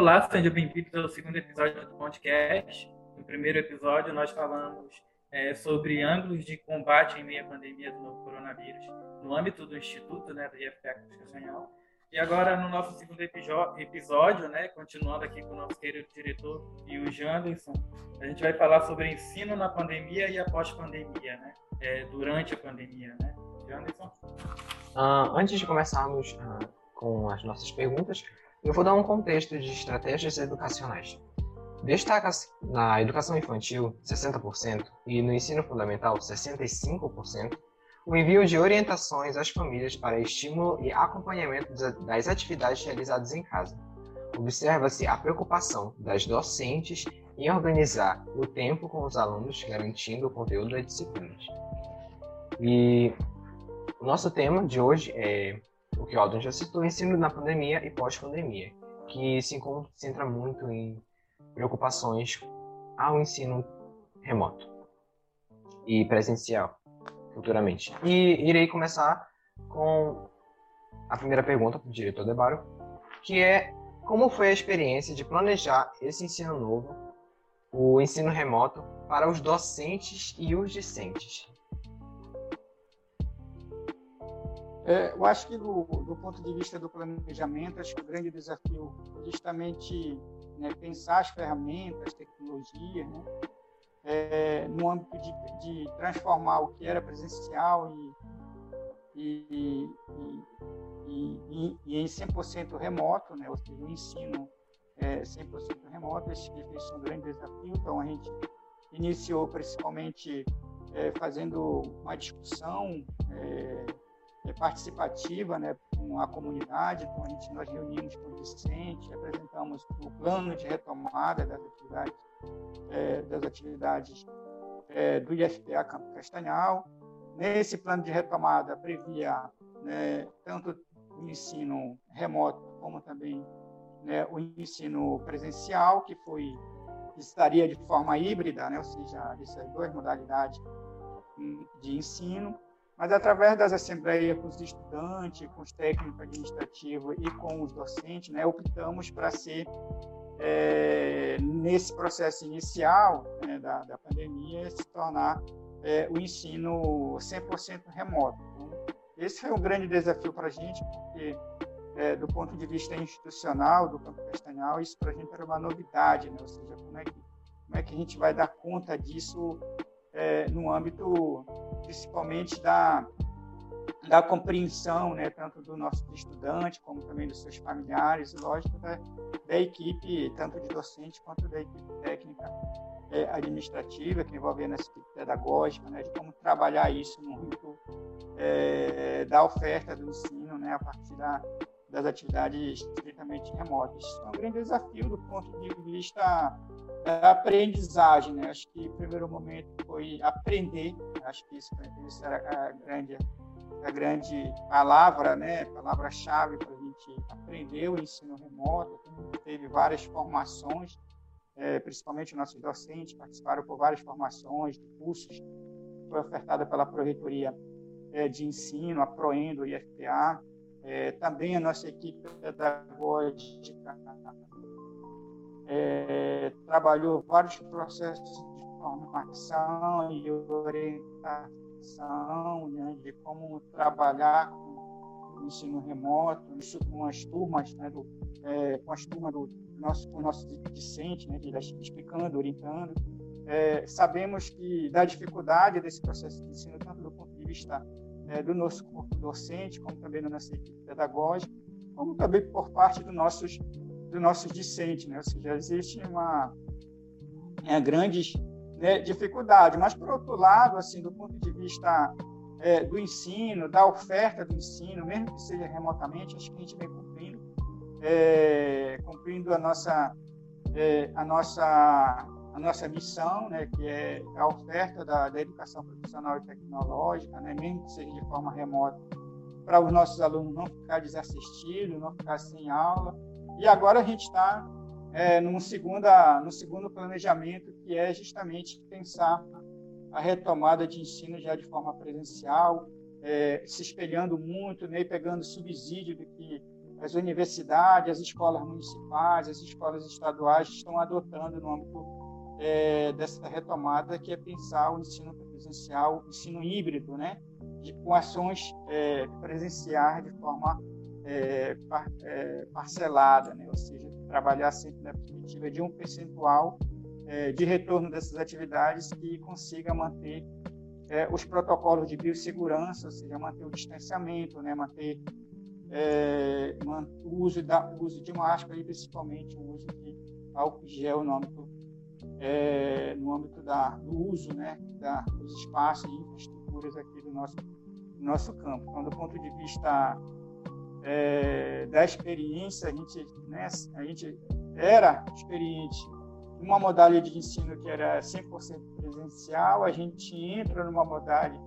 Olá, sejam bem-vindos ao segundo episódio do podcast. No primeiro episódio, nós falamos é, sobre ângulos de combate em meio à pandemia do novo coronavírus no âmbito do Instituto, né, do IFPA Constitucional. E agora, no nosso segundo episódio, né, continuando aqui com o nosso querido diretor e o Janderson, a gente vai falar sobre ensino na pandemia e após pandemia, né, é, durante a pandemia, né. Janderson? Uh, antes de começarmos uh, com as nossas perguntas, eu vou dar um contexto de estratégias educacionais. Destaca-se na educação infantil 60% e no ensino fundamental 65% o envio de orientações às famílias para estímulo e acompanhamento das atividades realizadas em casa. Observa-se a preocupação das docentes em organizar o tempo com os alunos, garantindo o conteúdo das disciplinas. E o nosso tema de hoje é que o Aldo já citou, ensino na pandemia e pós-pandemia, que se concentra muito em preocupações ao ensino remoto e presencial futuramente. E irei começar com a primeira pergunta para o diretor Debaro, que é como foi a experiência de planejar esse ensino novo, o ensino remoto, para os docentes e os discentes? É, eu acho que do, do, ponto de vista do planejamento, acho que o grande desafio é justamente né, pensar as ferramentas, tecnologias, né, é, no âmbito de, de, transformar o que era presencial e, e, e, e em 100% remoto, né, ou seja, o ensino é, 100% remoto, esse, esse é um grande desafio. Então, a gente iniciou principalmente é, fazendo uma discussão é, é, participativa né, com a comunidade. Então, a gente, nós reunimos com o Vicente, apresentamos o plano de retomada das atividades, é, das atividades é, do IFPA Campo Castanhal. Nesse plano de retomada, previa né, tanto o ensino remoto como também né, o ensino presencial, que foi estaria de forma híbrida, né, ou seja, essas duas modalidades de ensino mas através das assembleias com os estudantes, com os técnicos administrativos e com os docentes, né, optamos para ser, é, nesse processo inicial né, da, da pandemia, se tornar é, o ensino 100% remoto. Então, esse foi um grande desafio para a gente, porque, é, do ponto de vista institucional, do Campo Castanhal, isso para a gente era uma novidade, né? ou seja, como é, que, como é que a gente vai dar conta disso é, no âmbito principalmente da, da compreensão, né, tanto do nosso estudante, como também dos seus familiares, e lógico, da, da equipe, tanto de docente quanto da equipe técnica é, administrativa, que envolve a equipe pedagógica, né, de como trabalhar isso no âmbito é, da oferta do ensino, né, a partir da, das atividades estritamente remotas. Isso é um grande desafio do ponto de vista da aprendizagem, né? Acho que o primeiro momento foi aprender, acho que isso, isso era a grande, a grande palavra, né? Palavra-chave para a gente aprender o ensino remoto. Teve várias formações, é, principalmente nossos docentes participaram por várias formações, cursos, foi ofertada pela Proreitoria é, de Ensino, a Proendo, IFPA, é, também a nossa equipe pedagógica é, trabalhou vários processos de formação e orientação né, de como trabalhar com o ensino remoto, isso com as turmas, né, do, é, com as turmas do nosso, com o nosso discente, né, explicando, orientando. É, sabemos que da dificuldade desse processo de ensino, tanto do ponto de vista é, do nosso corpo docente, como também da nossa equipe pedagógica, como também por parte dos nossos do nosso discente, né? Ou seja, existe uma, é, grande né, dificuldade. Mas, por outro lado, assim, do ponto de vista é, do ensino, da oferta do ensino, mesmo que seja remotamente, acho que a gente vem cumprindo, é, cumprindo a nossa, é, a nossa, a nossa missão, né, que é a oferta da, da educação profissional e tecnológica, né, mesmo que seja de forma remota, para os nossos alunos não ficar desassistidos, não ficar sem aula, e agora a gente está é, no, segundo planejamento, que é justamente pensar a retomada de ensino já de forma presencial, é, se espelhando muito, né, pegando subsídio do que as universidades, as escolas municipais, as escolas estaduais estão adotando no âmbito é, dessa retomada, que é pensar o ensino presencial, o ensino híbrido, né? De, com ações é, presenciais de forma é, par, é, parcelada, né? ou seja, trabalhar sempre na perspectiva de um percentual é, de retorno dessas atividades que consiga manter é, os protocolos de biossegurança, ou seja, manter o distanciamento, né? manter é, o uso, da, uso de máscara e principalmente o uso de álcool gel no âmbito, é, no âmbito da, do uso né, da, dos espaços e infraestruturas aqui do nosso, do nosso campo. Então, do ponto de vista é, da experiência, a gente, né, a gente era experiente uma modalidade de ensino que era 100% presencial, a gente entra numa modalidade,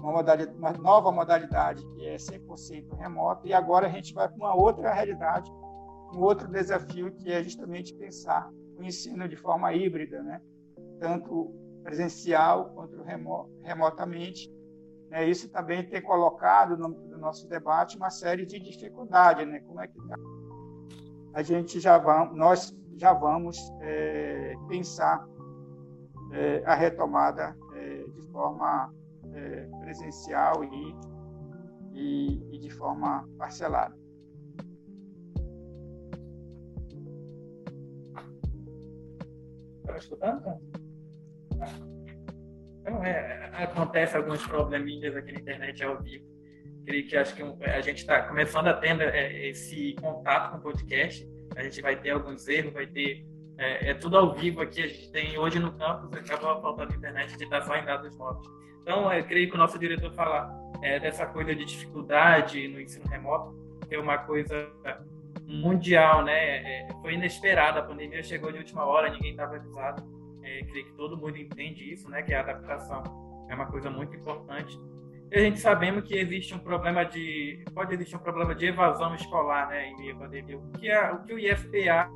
uma, modalidade, uma nova modalidade que é 100% remota, e agora a gente vai para uma outra realidade, um outro desafio que é justamente pensar o ensino de forma híbrida, né? tanto presencial quanto remo, remotamente, né, isso também tem colocado no, no, nosso debate uma série de dificuldades, né? Como é que tá? a gente já vamos, nós já vamos é, pensar é, a retomada é, de forma é, presencial e, e, e, de forma parcelada. Está escutando? Então, é, acontece alguns probleminhas aqui na internet ao vivo. Creio que acho que a gente está começando a ter é, esse contato com o podcast. A gente vai ter alguns erros, vai ter. É, é tudo ao vivo aqui. A gente tem hoje no campus, acaba faltando internet, a gente está só em dados móveis. Então, eu creio que o nosso diretor falar é, dessa coisa de dificuldade no ensino remoto, que é uma coisa mundial, né? É, foi inesperada. A pandemia chegou de última hora, ninguém estava avisado é, creio que todo mundo entende isso, né? Que a adaptação é uma coisa muito importante. E a gente sabemos que existe um problema de pode existir um problema de evasão escolar, né? Em meio à pandemia. O que, a, o que o IFPA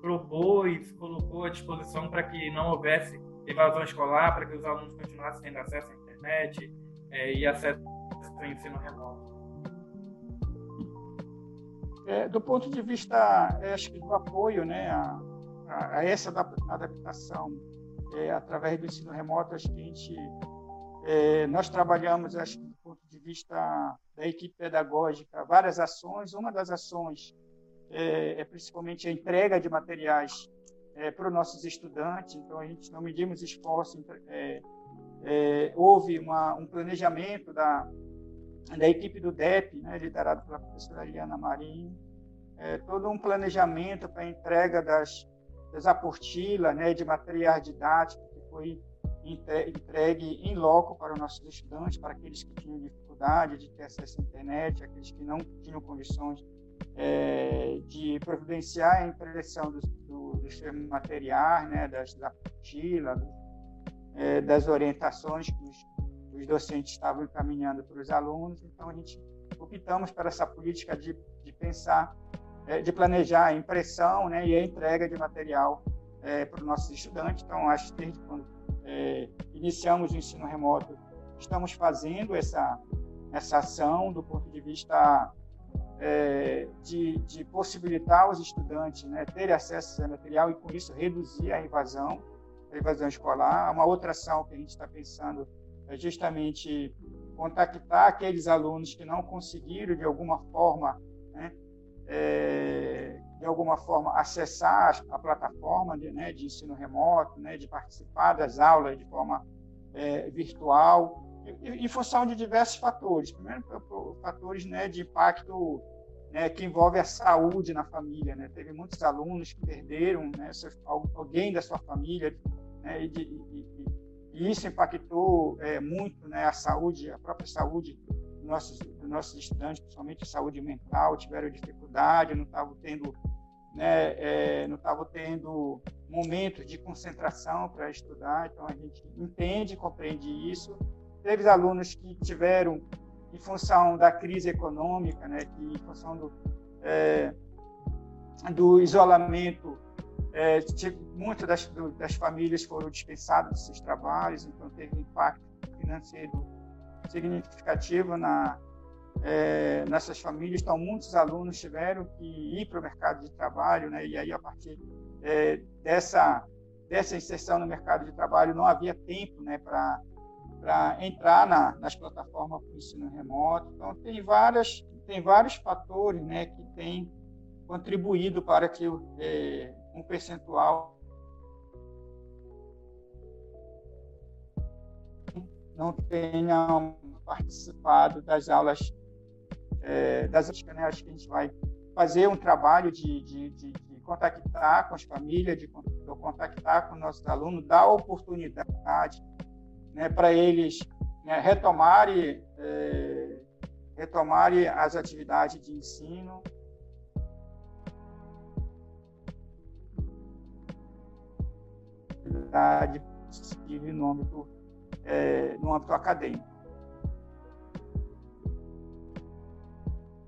propôs, colocou à disposição para que não houvesse evasão escolar, para que os alunos continuassem tendo acesso à internet é, e acesso ao ensino remoto. É, do ponto de vista, acho que do apoio, né, a, a, essa adaptação é, através do ensino remoto, a gente, é, nós trabalhamos, acho do ponto de vista da equipe pedagógica, várias ações. Uma das ações é, é principalmente a entrega de materiais é, para os nossos estudantes. Então, a gente não medimos esforço. É, é, houve uma, um planejamento da, da equipe do DEP, né, liderado pela professora Eliana Marinho, todo um planejamento para a entrega das, das apostilas, né, de material didático que foi entregue em loco para os nossos estudantes, para aqueles que tinham dificuldade de ter acesso à internet, aqueles que não tinham condições é, de providenciar a impressão dos, do, dos materiais, né, das, da apostila, é, das orientações que os, os, docentes estavam encaminhando para os alunos. Então, a gente optamos para essa política de, de pensar é, de planejar a impressão né, e a entrega de material é, para os nossos estudantes. Então, acho que desde quando é, iniciamos o ensino remoto, estamos fazendo essa, essa ação do ponto de vista é, de, de, possibilitar os estudantes né, terem acesso a material e, com isso, reduzir a invasão, a invasão escolar. Uma outra ação que a gente está pensando é justamente contactar aqueles alunos que não conseguiram, de alguma forma, né, é, de alguma forma, acessar a plataforma de, né, de ensino remoto, né, de participar das aulas de forma é, virtual, em função de diversos fatores. Primeiro, fatores né, de impacto né, que envolve a saúde na família. Né? Teve muitos alunos que perderam né, alguém da sua família, né, e, de, e, e, isso impactou é, muito né, a saúde, a própria saúde nossos, nossos estudantes, principalmente de saúde mental, tiveram dificuldade, não estavam tendo, né, é, não estavam tendo momentos de concentração para estudar. Então a gente entende, compreende isso. Teve alunos que tiveram, em função da crise econômica, né, que em função do, é, do isolamento, é, muitas das, das famílias foram dispensadas dos seus trabalhos, então teve impacto financeiro significativo na, é, nessas famílias. Então, muitos alunos tiveram que ir para o mercado de trabalho, né? e aí, a partir é, dessa, dessa inserção no mercado de trabalho, não havia tempo né, para entrar na, nas plataformas para ensino remoto. Então, tem, várias, tem vários fatores né, que têm contribuído para que é, um percentual não tenham participado das aulas é, das né? acho que a gente vai fazer um trabalho de, de, de, de contactar com as famílias, de, contactar com nossos alunos, dar oportunidade né, para eles né, retomarem, é, retomarem as atividades de ensino. possível no âmbito, é, no âmbito acadêmico.